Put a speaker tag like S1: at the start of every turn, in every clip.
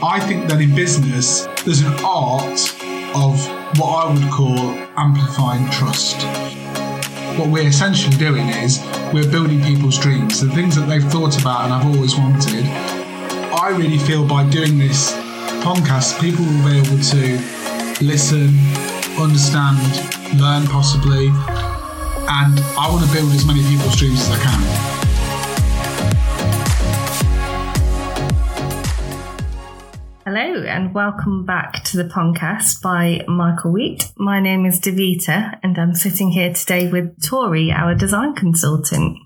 S1: I think that in business, there's an art of what I would call amplifying trust. What we're essentially doing is we're building people's dreams, the things that they've thought about and I've always wanted. I really feel by doing this podcast, people will be able to listen, understand, learn possibly, and I want to build as many people's dreams as I can.
S2: Hello and welcome back to the podcast by Michael Wheat. My name is Davita and I'm sitting here today with Tori, our design consultant.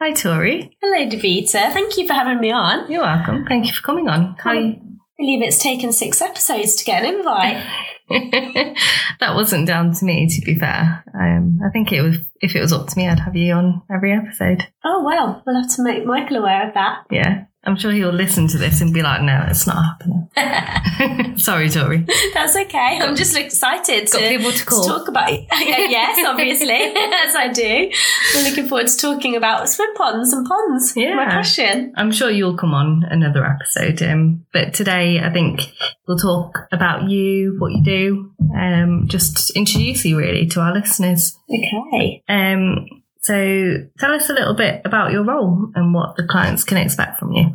S2: Hi, Tori.
S3: Hello, Davita. Thank you for having me on.
S2: You're welcome. Thank you for coming on. Hi.
S3: I believe it's taken six episodes to get an invite.
S2: that wasn't down to me, to be fair. Um, I think it was if it was up to me, I'd have you on every episode.
S3: Oh well, we'll have to make Michael aware of that.
S2: Yeah. I'm sure he'll listen to this and be like, no, it's not happening. Sorry, Tori.
S3: That's okay. I'm just excited
S2: Got
S3: to,
S2: people to call.
S3: to talk about it. yes, obviously, as I do. We're looking forward to talking about swim ponds and ponds.
S2: Yeah.
S3: My passion.
S2: I'm sure you'll come on another episode. Um, but today, I think we'll talk about you, what you do, um, just introduce you really to our listeners.
S3: Okay.
S2: Um, so tell us a little bit about your role and what the clients can expect from you.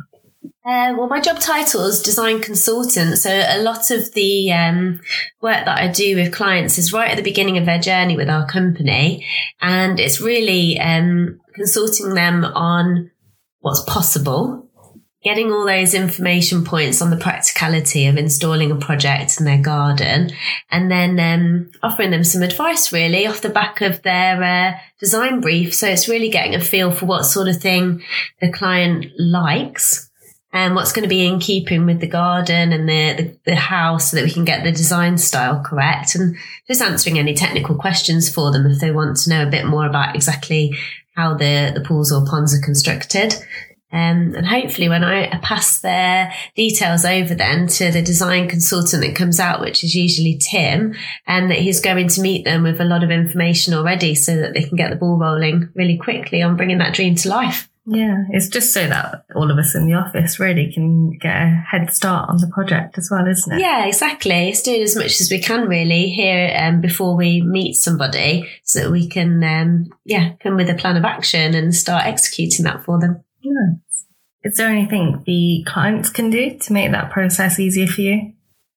S3: Uh, well, my job title is design consultant. So a lot of the um, work that I do with clients is right at the beginning of their journey with our company. And it's really um, consulting them on what's possible, getting all those information points on the practicality of installing a project in their garden, and then um, offering them some advice really off the back of their uh, design brief. So it's really getting a feel for what sort of thing the client likes and what's going to be in keeping with the garden and the, the, the, house so that we can get the design style correct and just answering any technical questions for them if they want to know a bit more about exactly how the, the pools or ponds are constructed. Um, and hopefully when I pass their details over then to the design consultant that comes out, which is usually Tim, and that he's going to meet them with a lot of information already so that they can get the ball rolling really quickly on bringing that dream to life.
S2: Yeah, it's just so that all of us in the office really can get a head start on the project as well, isn't it?
S3: Yeah, exactly. It's doing as much as we can really here um, before we meet somebody so that we can, um, yeah, come with a plan of action and start executing that for them.
S2: Nice. Is there anything the clients can do to make that process easier for you?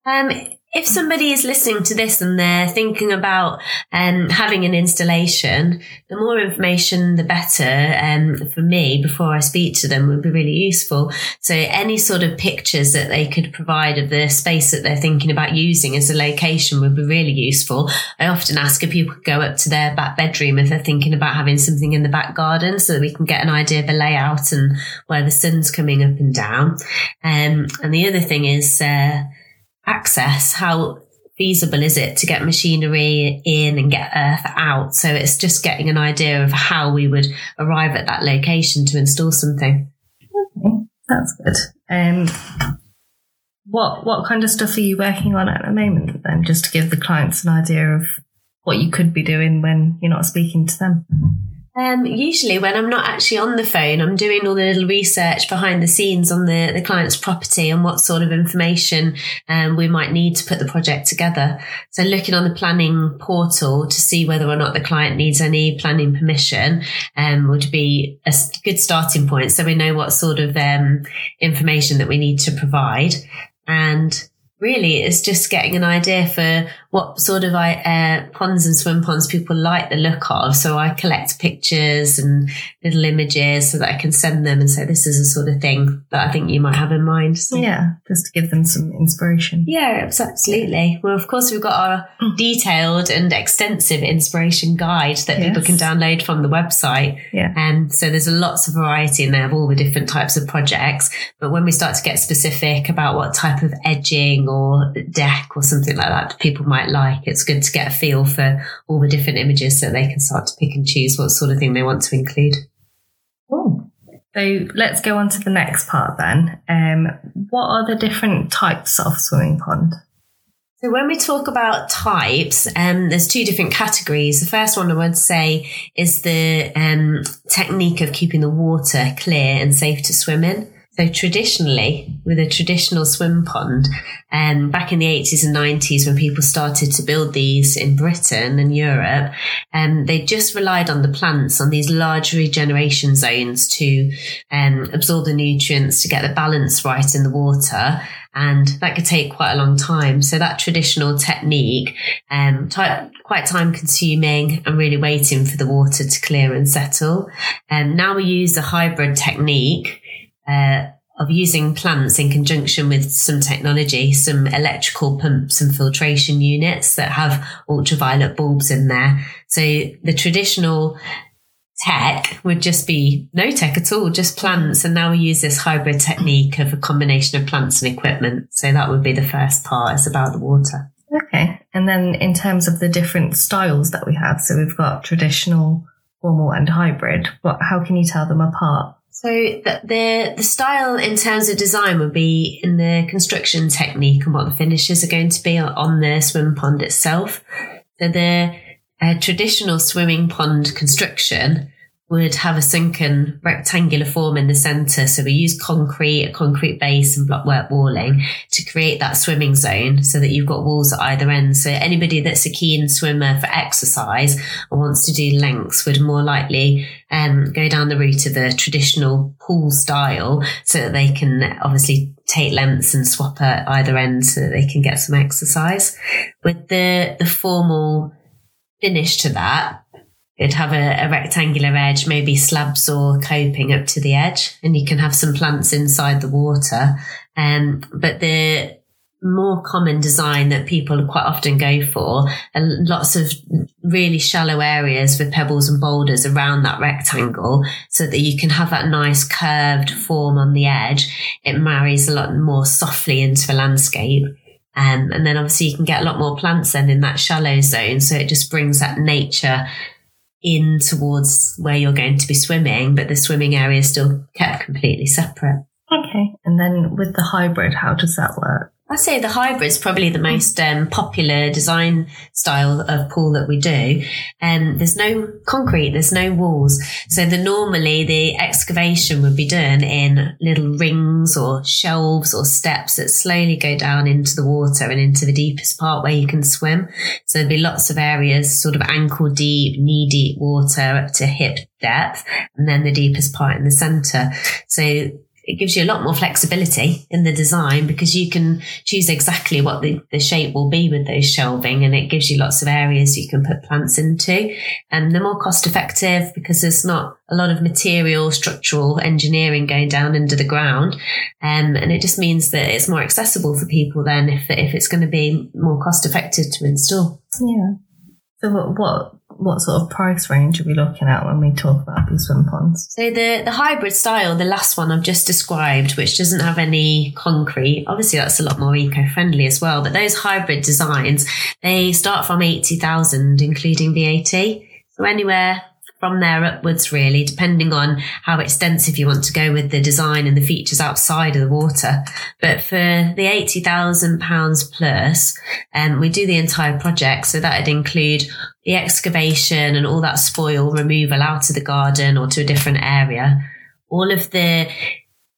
S3: Um, if somebody is listening to this and they're thinking about um, having an installation, the more information, the better um, for me before I speak to them would be really useful. So any sort of pictures that they could provide of the space that they're thinking about using as a location would be really useful. I often ask if people could go up to their back bedroom if they're thinking about having something in the back garden so that we can get an idea of the layout and where the sun's coming up and down. Um, and the other thing is, uh, access, how feasible is it to get machinery in and get earth out? So it's just getting an idea of how we would arrive at that location to install something.
S2: Okay, that's good. Um, what what kind of stuff are you working on at the moment then, just to give the clients an idea of what you could be doing when you're not speaking to them?
S3: Um, usually when I'm not actually on the phone, I'm doing all the little research behind the scenes on the, the client's property and what sort of information um, we might need to put the project together. So looking on the planning portal to see whether or not the client needs any planning permission um, would be a good starting point. So we know what sort of um, information that we need to provide. And really it's just getting an idea for what sort of uh, ponds and swim ponds people like the look of. So I collect pictures and little images so that I can send them and say, this is the sort of thing that I think you might have in mind. So,
S2: Yeah, just to give them some inspiration.
S3: yeah, absolutely. Well, of course, we've got our detailed and extensive inspiration guide that people can download from the website.
S2: Yeah.
S3: And so there's lots of variety in there of all the different types of projects. But when we start to get specific about what type of edging or deck or something like that people might like, it's good to get a feel for all the different images so they can start to pick and choose what sort of thing they want to include.
S2: Cool. So let's go on to the next part then. Um, what are the different types of swimming pond?
S3: So when we talk about types, um, there's two different categories. The first one I would say is the um, technique of keeping the water clear and safe to swim in. So traditionally, with a traditional swim pond, um, back in the 80s and 90s, when people started to build these in Britain and Europe, um, they just relied on the plants on these large regeneration zones to um, absorb the nutrients, to get the balance right in the water. And that could take quite a long time. So that traditional technique, um, t- quite time consuming and really waiting for the water to clear and settle. And um, now we use a hybrid technique uh, of using plants in conjunction with some technology, some electrical pumps and filtration units that have ultraviolet bulbs in there. So the traditional tech would just be no tech at all, just plants. And now we use this hybrid technique of a combination of plants and equipment. So that would be the first part is about the water.
S2: Okay. And then in terms of the different styles that we have, so we've got traditional, formal and hybrid, what, how can you tell them apart?
S3: So the, the, the style in terms of design would be in the construction technique and what the finishes are going to be on the swim pond itself. So the uh, traditional swimming pond construction would have a sunken rectangular form in the center. So we use concrete, a concrete base and blockwork walling to create that swimming zone so that you've got walls at either end. So anybody that's a keen swimmer for exercise or wants to do lengths would more likely um, go down the route of the traditional pool style so that they can obviously take lengths and swap at either end so that they can get some exercise. With the, the formal finish to that, it'd have a, a, rectangular edge, maybe slabs or coping up to the edge, and you can have some plants inside the water. Um, but the more common design that people quite often go for are lots of really shallow areas with pebbles and boulders around that rectangle so that you can have that nice curved form on the edge. It marries a lot more softly into the landscape. Um, and then obviously you can get a lot more plants then in that shallow zone. So it just brings that nature in towards where you're going to be swimming, but the swimming area is still kept completely separate.
S2: Okay. And then with the hybrid, how does that work?
S3: I'd say the hybrid is probably the most um, popular design style of pool that we do. And um, there's no concrete, there's no walls. So the normally the excavation would be done in little rings or shelves or steps that slowly go down into the water and into the deepest part where you can swim. So there'd be lots of areas, sort of ankle deep, knee deep water up to hip depth, and then the deepest part in the center. So it gives you a lot more flexibility in the design because you can choose exactly what the, the shape will be with those shelving and it gives you lots of areas you can put plants into. And they're more cost effective because there's not a lot of material, structural engineering going down under the ground. Um, and it just means that it's more accessible for people then if, if it's going to be more cost effective to install.
S2: Yeah. So what, what what sort of price range are we looking at when we talk about these swim ponds?
S3: So the the hybrid style, the last one I've just described, which doesn't have any concrete, obviously that's a lot more eco-friendly as well. But those hybrid designs, they start from eighty thousand, including VAT. So anywhere from there upwards, really, depending on how extensive you want to go with the design and the features outside of the water. But for the £80,000 plus, um, we do the entire project. So that'd include the excavation and all that spoil removal out of the garden or to a different area. All of the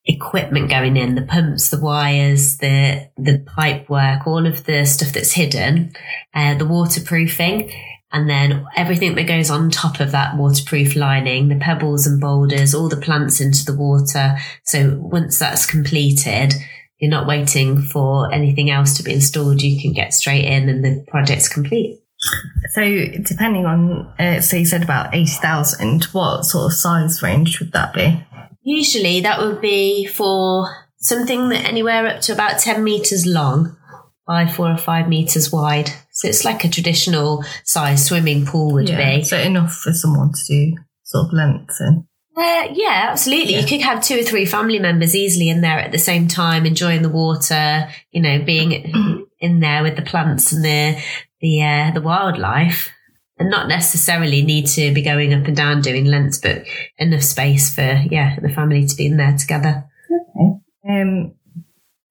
S3: equipment going in, the pumps, the wires, the the pipe work, all of the stuff that's hidden, uh, the waterproofing, and then everything that goes on top of that waterproof lining, the pebbles and boulders, all the plants into the water. So once that's completed, you're not waiting for anything else to be installed. You can get straight in and the project's complete.
S2: So depending on, uh, so you said about 80,000, what sort of size range would that be?
S3: Usually that would be for something that anywhere up to about 10 meters long by four or five meters wide. So it's like a traditional size swimming pool would
S2: yeah,
S3: be.
S2: So enough for someone to do sort of lengths in.
S3: Uh, yeah, absolutely. Yeah. You could have two or three family members easily in there at the same time, enjoying the water, you know, being in there with the plants and the, the, uh, the wildlife and not necessarily need to be going up and down doing lengths, but enough space for, yeah, the family to be in there together.
S2: Okay. Um,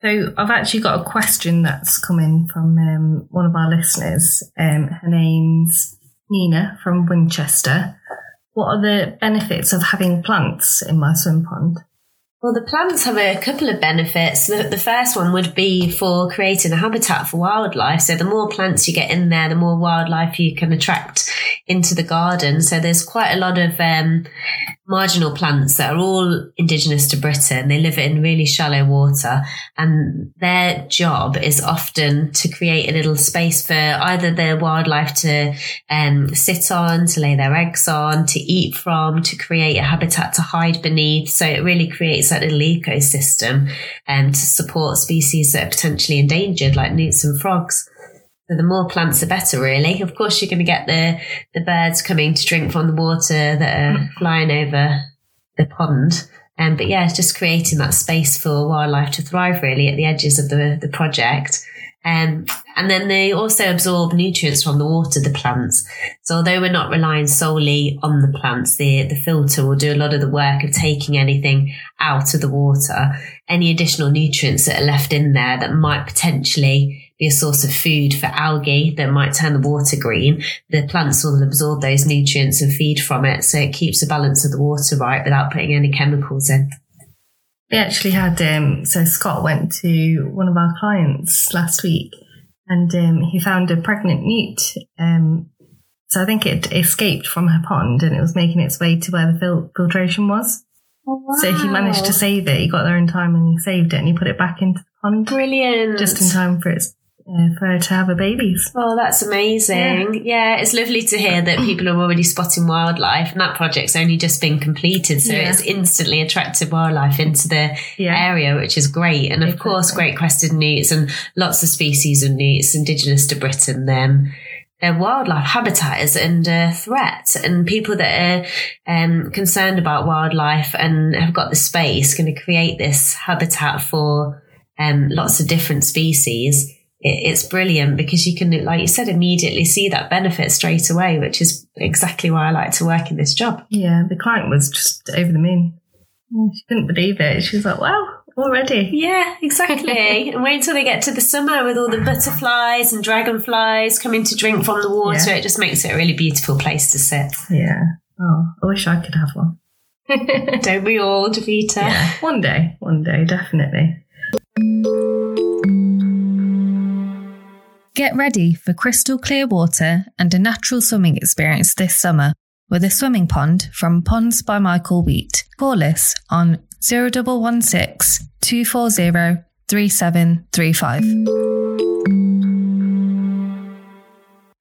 S2: so I've actually got a question that's coming from um, one of our listeners. Um, her name's Nina from Winchester. What are the benefits of having plants in my swim pond?
S3: Well, the plants have a couple of benefits. The, the, first one would be for creating a habitat for wildlife. So the more plants you get in there, the more wildlife you can attract into the garden. So there's quite a lot of um, marginal plants that are all indigenous to Britain. They live in really shallow water and their job is often to create a little space for either the wildlife to um, sit on, to lay their eggs on, to eat from, to create a habitat to hide beneath. So it really creates that little ecosystem um, to support species that are potentially endangered like newts and frogs. So the more plants, the better, really. Of course, you're going to get the, the birds coming to drink from the water that are mm. flying over the pond. Um, but yeah, it's just creating that space for wildlife to thrive really at the edges of the, the project. Um, and then they also absorb nutrients from the water, the plants. So although we're not relying solely on the plants, the, the filter will do a lot of the work of taking anything out of the water, any additional nutrients that are left in there that might potentially be a source of food for algae that might turn the water green. The plants will absorb those nutrients and feed from it. So it keeps the balance of the water right without putting any chemicals in.
S2: We actually had, um, so Scott went to one of our clients last week and um, he found a pregnant newt. Um, so I think it escaped from her pond and it was making its way to where the fil- filtration was. Oh, wow. So he managed to save it. He got there in time and he saved it and he put it back into the pond.
S3: Brilliant.
S2: Just in time for its uh, for her to have a baby.
S3: Oh, that's amazing. Yeah. yeah. it's lovely to hear that people are already spotting wildlife and that project's only just been completed. So yeah. it's instantly attracted wildlife into the yeah. area, which is great. And of exactly. course, great crested newts and lots of species of newts indigenous to Britain. Then their wildlife habitat is under threat and people that are um, concerned about wildlife and have got the space going to create this habitat for um, lots of different species it's brilliant because you can, like you said, immediately see that benefit straight away, which is exactly why I like to work in this job.
S2: Yeah, the client was just over the moon. Mm. She couldn't believe it. She was like, wow, already.
S3: Yeah, exactly. and wait until they get to the summer with all the butterflies and dragonflies coming to drink from the water. Yeah. It just makes it a really beautiful place to sit.
S2: Yeah. Oh, I wish I could have one.
S3: Don't we all, Davita?
S2: Yeah, one day, one day, definitely.
S4: Get ready for crystal clear water and a natural swimming experience this summer with a swimming pond from Ponds by Michael Wheat. Call us on 0116 240 3735.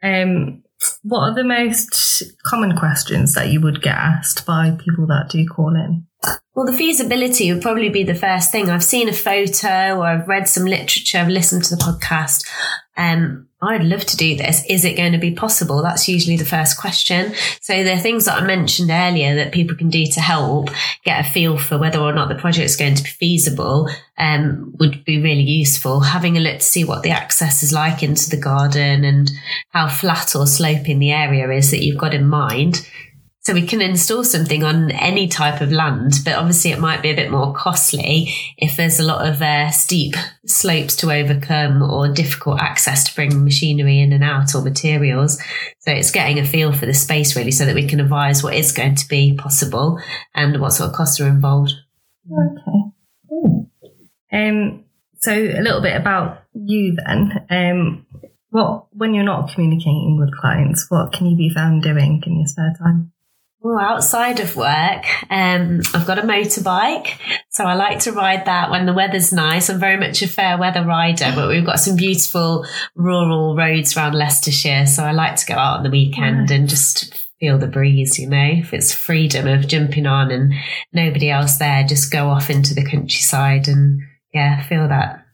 S2: Um, what are the most common questions that you would get asked by people that do call in?
S3: Well, the feasibility would probably be the first thing. I've seen a photo or I've read some literature, I've listened to the podcast. Um, I'd love to do this. Is it going to be possible? That's usually the first question. So the things that I mentioned earlier that people can do to help get a feel for whether or not the project is going to be feasible um, would be really useful. Having a look to see what the access is like into the garden and how flat or sloping the area is that you've got in mind so we can install something on any type of land, but obviously it might be a bit more costly if there's a lot of uh, steep slopes to overcome or difficult access to bring machinery in and out or materials. So it's getting a feel for the space really so that we can advise what is going to be possible and what sort of costs are involved.
S2: Okay. Um, so a little bit about you then. Um, what, when you're not communicating with clients, what can you be found doing in your spare time?
S3: Well, outside of work, um, I've got a motorbike, so I like to ride that when the weather's nice. I'm very much a fair weather rider, but we've got some beautiful rural roads around Leicestershire, so I like to go out on the weekend and just feel the breeze. You know, if it's freedom of jumping on and nobody else there, just go off into the countryside and yeah, feel that.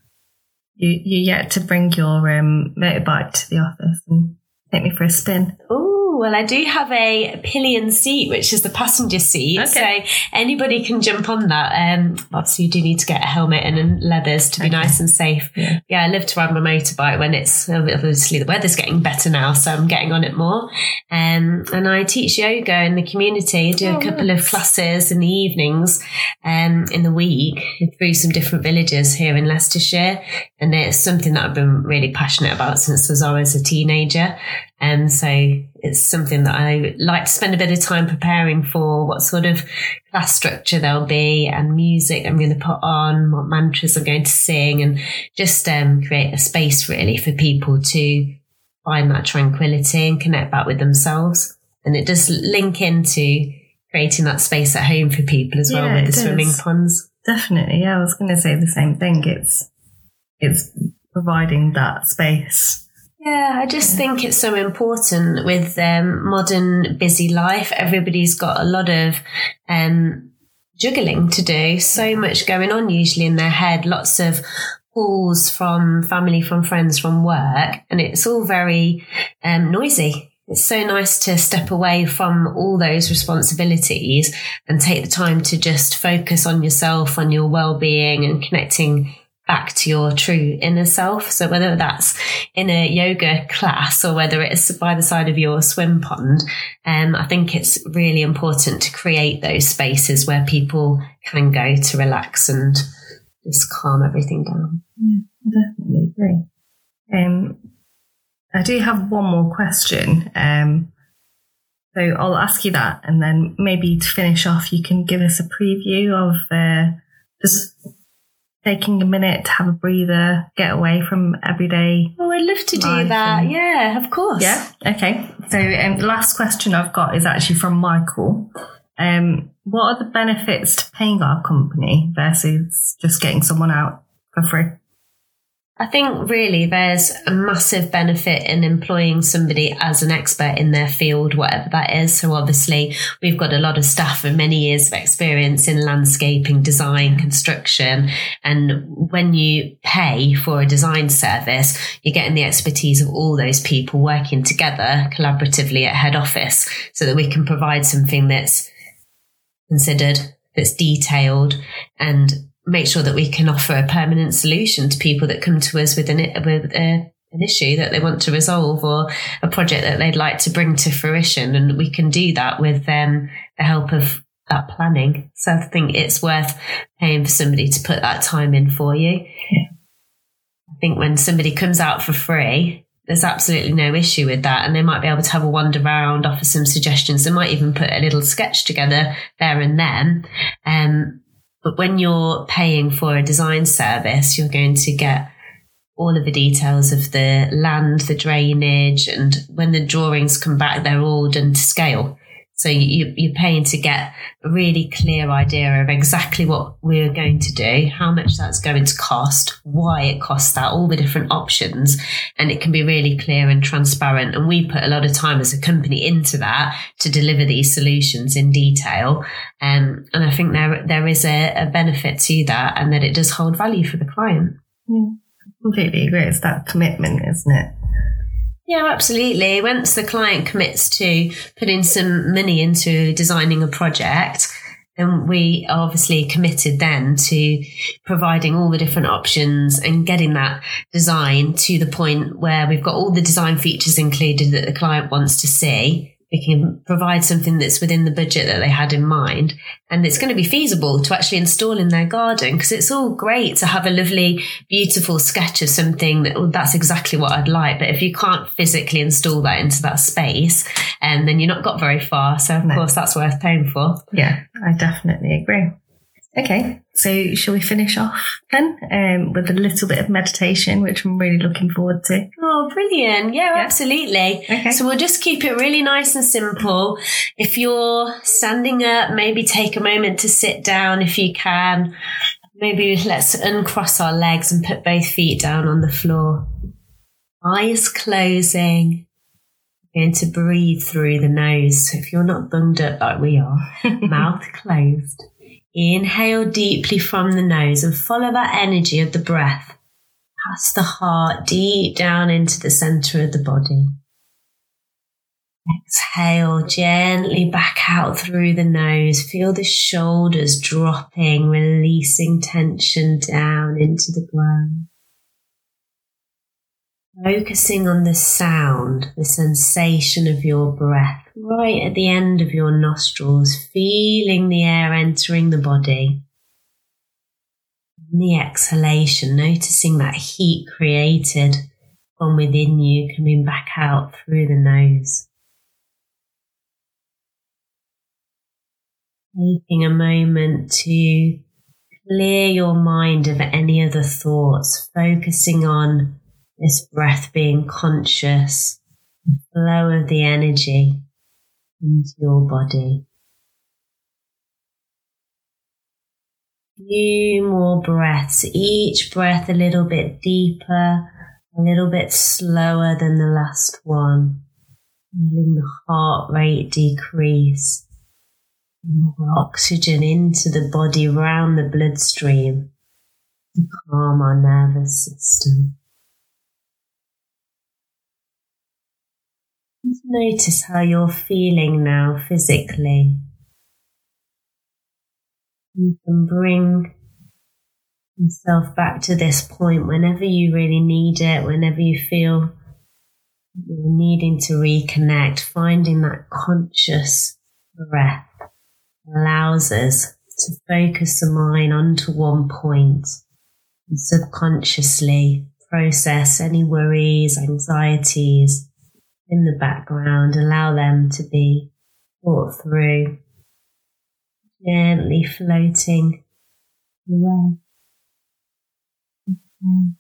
S2: You you yet to bring your um, motorbike to the office and take me for a spin.
S3: Oh well, I do have a pillion seat, which is the passenger seat. Okay. So anybody can jump on that. Um, obviously, you do need to get a helmet and leathers to be okay. nice and safe. Yeah. yeah, I love to ride my motorbike when it's obviously the weather's getting better now, so I'm getting on it more. Um, and I teach yoga in the community. I do oh, a couple nice. of classes in the evenings um, in the week through some different villages here in Leicestershire. And it's something that I've been really passionate about since I was a teenager. And so it's something that I like to spend a bit of time preparing for what sort of class structure there'll be and music I'm going to put on, what mantras I'm going to sing, and just um, create a space really for people to find that tranquility and connect back with themselves. And it does link into creating that space at home for people as well
S2: Yeah,
S3: with the
S2: it
S3: swimming
S2: does.
S3: ponds.
S2: Definitely. Yeah, I was going to say the same thing. It's it's providing that space.
S3: Yeah, I just think it's so important with um, modern busy life. Everybody's got a lot of um, juggling to do, so much going on usually in their head, lots of calls from family, from friends, from work, and it's all very um, noisy. It's so nice to step away from all those responsibilities and take the time to just focus on yourself, on your well-being and connecting back to your true inner self. So whether that's in a yoga class or whether it's by the side of your swim pond, um, I think it's really important to create those spaces where people can go to relax and just calm everything down.
S2: I definitely agree. Um, I do have one more question. Um, so I'll ask you that, and then maybe to finish off, you can give us a preview of uh, taking a minute to have a breather, get away from everyday.
S3: Oh, I'd love to do that.
S2: and-
S3: Yeah, of course.
S2: Yeah. Okay. So um, the last question I've got is actually from Michael. Um, what are the benefits to paying our company versus just getting someone out for free?
S3: I think really there's a massive benefit in employing somebody as an expert in their field, whatever that is. So obviously we've got a lot of staff with many years of experience in landscaping, design, construction. And when you pay for a design service, you're getting the expertise of all those people working together collaboratively at head office so that we can provide something that's considered, that's detailed and make sure that we can offer a permanent solution to people that come to us with an, with a, an issue that they want to resolve or a project that they'd like to bring to fruition. And we can do that with um, the help of that planning. So I think it's worth paying for somebody to put that time in for you. I think when somebody comes out for free, there's absolutely no issue with that. And they might be able to have a wander around, offer some suggestions. They might even put a little sketch together there and then. Um, but when you're paying for a design service, you're going to get all of the details of the land, the drainage, and when the drawings come back, they're all done to scale. So you, you're paying to get a really clear idea of exactly what we're going to do, how much that's going to cost, why it costs that, all the different options. And it can be really clear and transparent. And we put a lot of time as a company into that to deliver these solutions in detail. Um, and I think there, there is a, a benefit to that and that it does hold value for the client.
S2: Yeah, completely agree. It's that commitment, isn't it?
S3: Yeah, absolutely. Once the client commits to putting some money into designing a project, then we are obviously committed then to providing all the different options and getting that design to the point where we've got all the design features included that the client wants to see. We can provide something that's within the budget that they had in mind and it's going to be feasible to actually install in their garden because it's all great to have a lovely, beautiful sketch of something that, oh, that's exactly what I'd like. But if you can't physically install that into that space, um, then you're not got very far. So of
S2: No.
S3: course that's worth paying for.
S2: Yeah, I definitely agree. Okay, so shall we finish off then um, with a little bit of meditation, which I'm really looking forward to?
S3: Oh, brilliant. Yeah, absolutely.
S2: Okay.
S3: So we'll just keep it really nice and simple. If you're standing up, maybe take a moment to sit down if you can. Maybe let's uncross our legs and put both feet down on the floor. Eyes closing. Going to breathe through the nose. So if you're not bunged up like we are, mouth closed. Inhale deeply from the nose and follow that energy of the breath past the heart, deep down into the center of the body. Exhale gently back out through the nose. Feel the shoulders dropping, releasing tension down into the ground focusing on the sound, the sensation of your breath right at the end of your nostrils, feeling the air entering the body. And the exhalation, noticing that heat created from within you coming back out through the nose. Taking a moment to clear your mind of any other thoughts, focusing on this breath being conscious, the flow of the energy into your body. Few more breaths, each breath a little bit deeper, a little bit slower than the last one. Feeling the heart rate decrease. More oxygen into the body, round the bloodstream to calm our nervous system. Notice how you're feeling now physically. You can bring yourself back to this point whenever you really need it, whenever you feel you're needing to reconnect, finding that conscious breath allows us to focus the mind onto one point and subconsciously process any worries, anxieties in the background, allow them to be thought through, gently floating away. Okay.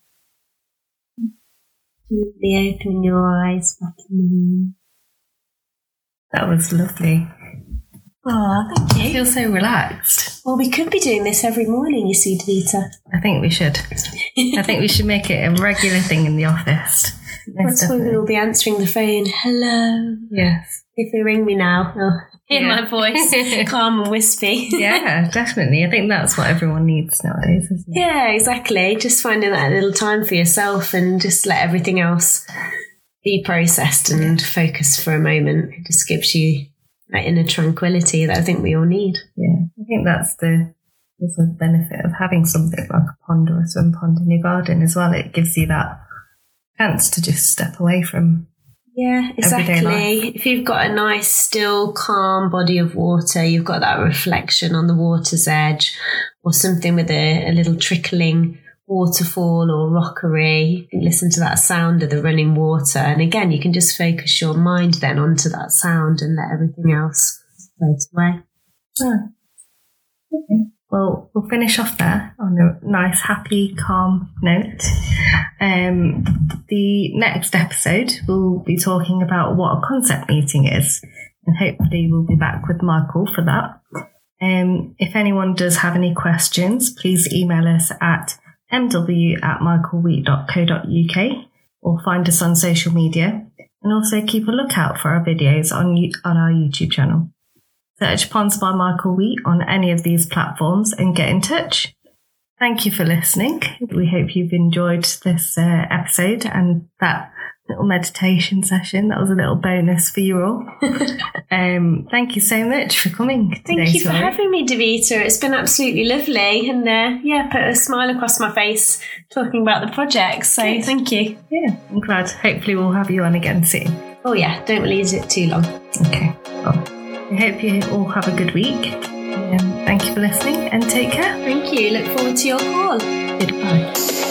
S3: Gently opening your eyes back in the room.
S2: That was lovely.
S3: Oh, thank you.
S2: I feel so relaxed.
S3: Well, we could be doing this every morning, you see, Davita.
S2: I think we should. I think we should make it a regular thing in the office.
S3: That's when we'll be answering the phone. Hello.
S2: Yes.
S3: If they ring me now, they'll hear
S2: Yeah.
S3: my voice, calm and wispy.
S2: Yeah, definitely. I think that's what everyone needs nowadays, isn't it?
S3: Yeah, exactly. Just finding that little time for yourself and just let everything else be processed and focus for a moment. It just gives you that inner tranquility that I think we all need.
S2: Yeah. I think that's the also the benefit of having something like a pond or a swim pond in your garden as well. It gives you that chance to just step away from
S3: Yeah, exactly. If you've got a nice, still, calm body of water, you've got that reflection on the water's edge, or something with a, a little trickling waterfall or rockery. You can listen to that sound of the running water. And again, you can just focus your mind then onto that sound and let everything else float away.
S2: Oh. Okay. Well, we'll finish off there on a nice, happy, calm note. Um, the next episode, we'll be talking about what a concept meeting is, and hopefully, we'll be back with Michael for that. Um, if anyone does have any questions, please email us at mw at michaelwheat.co.uk or find us on social media. And also keep a lookout for our videos on, on our YouTube channel. Search Ponds by Michael Wheat on any of these platforms and get in touch. Thank you for listening. We hope you've enjoyed this uh, episode and that little meditation session. That was a little bonus for you all. um, thank you so much for coming today.
S3: Thank you for having me, Davita. It's been absolutely lovely. And uh, yeah, put a smile across my face talking about the project. So
S2: Good.
S3: thank you.
S2: Yeah, I'm glad. Hopefully, we'll have you on again soon.
S3: Oh, yeah, don't leave it too long.
S2: Okay. Well, I hope you all have a good week. Um, thank you for listening and take care.
S3: Thank you. Look forward to your call.
S2: Goodbye.